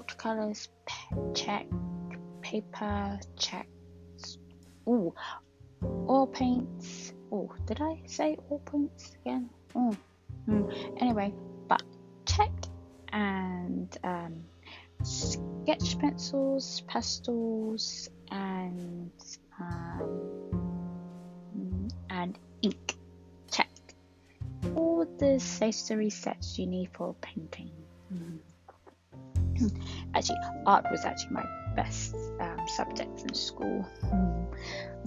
watercolors, check, paper, check. Ooh, oil paints. Oh, did I say oil paints again? Oh, mm. anyway, but check and um, sketch pencils, pastels, and um, and ink. Check all the stationery sets you need for painting. Actually, art was actually my best um, subject in school. Mm.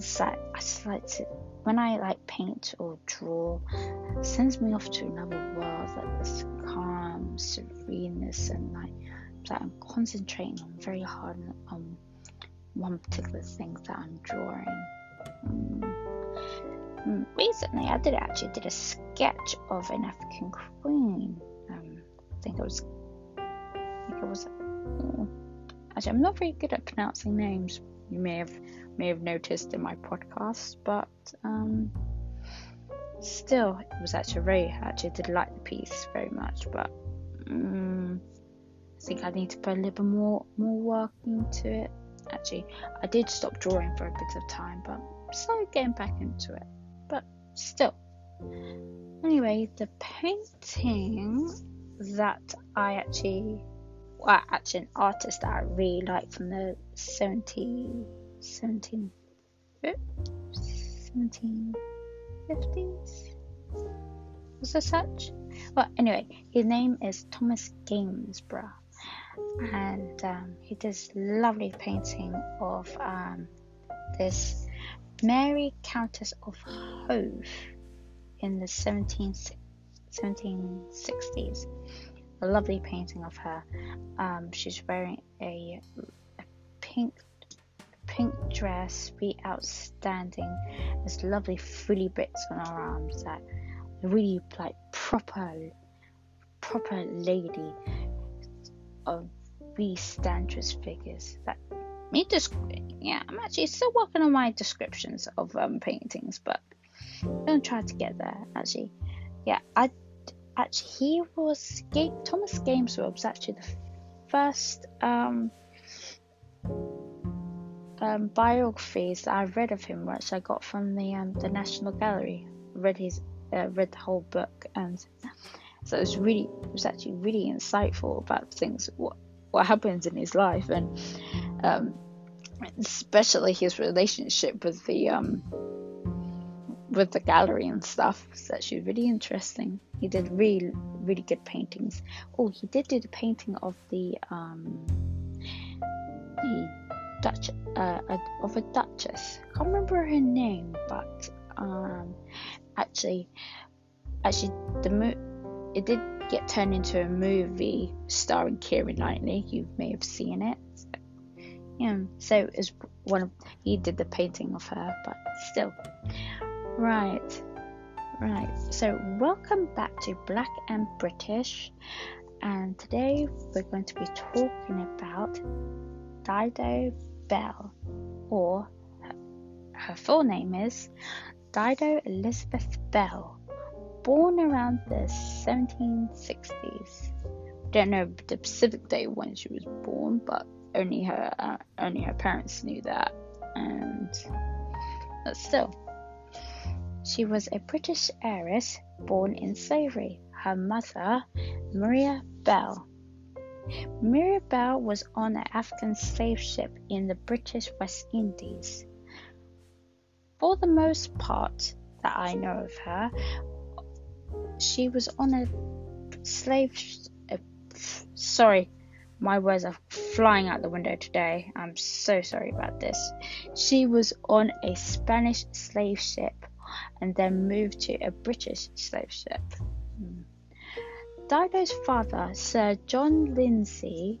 So I just like to when I like paint or draw, it sends me off to another world, like this calm sereneness and like that I'm concentrating on very hard on one particular thing that I'm drawing. Mm. Mm. Recently, I did actually did a sketch of an African queen. Um, I think it was, I think it was. Oh, actually, I'm not very good at pronouncing names. You may have may have noticed in my podcast, but um, still, it was actually very. Actually, did like the piece very much, but. Um, I think I need to put a little bit more more work into it. Actually, I did stop drawing for a bit of time, but slowly getting back into it. But still. Anyway, the painting that I actually, well, actually, an artist that I really like from the 70, 17, 1750s. Was there such? Well, anyway, his name is Thomas Gainsborough and um, he does lovely painting of um, this Mary Countess of Hove in the 17, 1760s. A lovely painting of her. Um, she's wearing a, a pink pink dress, be outstanding. There's lovely frilly bits on her arms that really like proper proper lady of these standards figures that me just yeah i'm actually still working on my descriptions of um, paintings but i'm gonna try to get there actually yeah i actually he was thomas Gainsborough was actually the first um, um, biographies that i read of him which i got from the um, the national gallery. Read his uh, read the whole book and so it was really, it was actually really insightful about things what what happens in his life and um, especially his relationship with the um, with the gallery and stuff. It's actually really interesting. He did really really good paintings. Oh, he did do the painting of the um, the Dutch uh, of a duchess. I can't remember her name, but um, actually, actually the mo- it did get turned into a movie starring Keira Knightley. You may have seen it. Yeah, so it's one of he did the painting of her, but still, right, right. So welcome back to Black and British, and today we're going to be talking about Dido Belle, or her, her full name is Dido Elizabeth Belle born around the 1760s. Don't know the specific day when she was born, but only her uh, only her parents knew that, and but still, she was a British heiress born in slavery. Her mother, Maria Belle. Maria Belle was on an African slave ship in the British West Indies. For the most part that I know of her, she was on a slave. Uh, sorry, my words are flying out the window today. I'm so sorry about this. She was on a Spanish slave ship and then moved to a British slave ship. Hmm. Dido's father, Sir John Lindsay,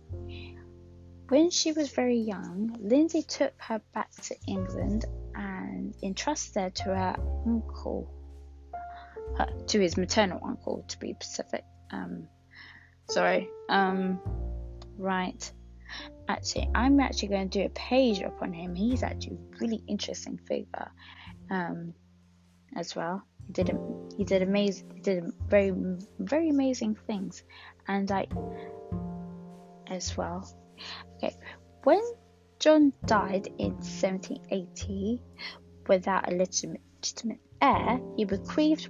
when she was very young, Lindsay took her back to England and entrusted her to her uncle uh, to his maternal uncle, to be specific. Um, sorry. Um, right. Actually, I'm actually going to do a page upon him. He's actually a really interesting figure, um, as well. He did he did amazing did very very amazing things, and I as well. Okay, when John died in 1780 without a legitimate heir, he bequeathed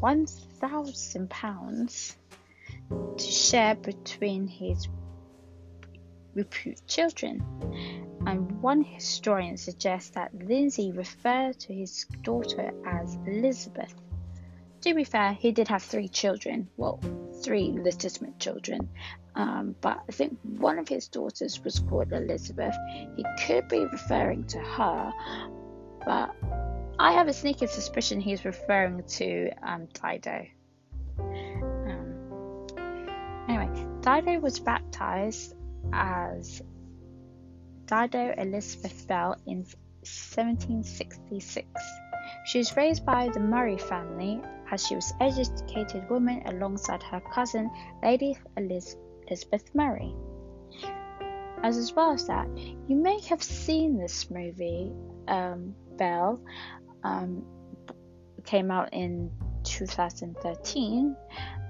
£1,000 to share between his reputed children. And one historian suggests that Lindsay referred to his daughter as Elizabeth. To be fair, he did have three children, well, three legitimate children, um, but I think one of his daughters was called Elizabeth. He could be referring to her, but I have a sneaky suspicion he's referring to um, Dido. Um, anyway, Dido was baptized as Dido Elizabeth Belle in 1766. She was raised by the Murray family as she was an educated woman alongside her cousin Lady Elizabeth Murray. As, as well as that, you may have seen this movie, um, um, came out in 2013.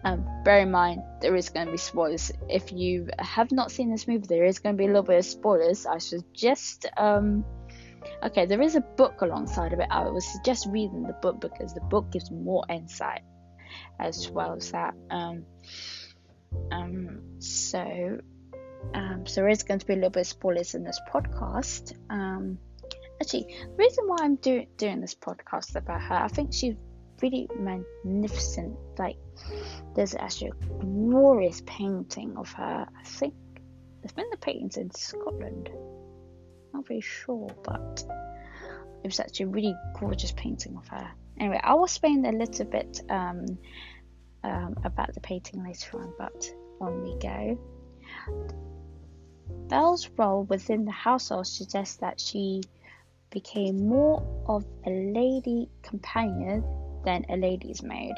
Um, bear in mind, there is going to be spoilers. If you have not seen this movie, there is going to be a little bit of spoilers. I suggest, um, okay, there is a book alongside of it. I would suggest reading the book because the book gives more insight as well as that. Um, um, so, um, so there is going to be a little bit of spoilers in this podcast. Um, actually, the reason why I'm do- doing this podcast about her, I think she's really magnificent. Like, there's actually a glorious painting of her. I think there's been the paintings in Scotland. Not very sure, but it was actually a really gorgeous painting of her. Anyway, I will explain a little bit um, um, about the painting later on, but on we go. Belle's role within the household suggests that she became more of a lady companion than a lady's maid.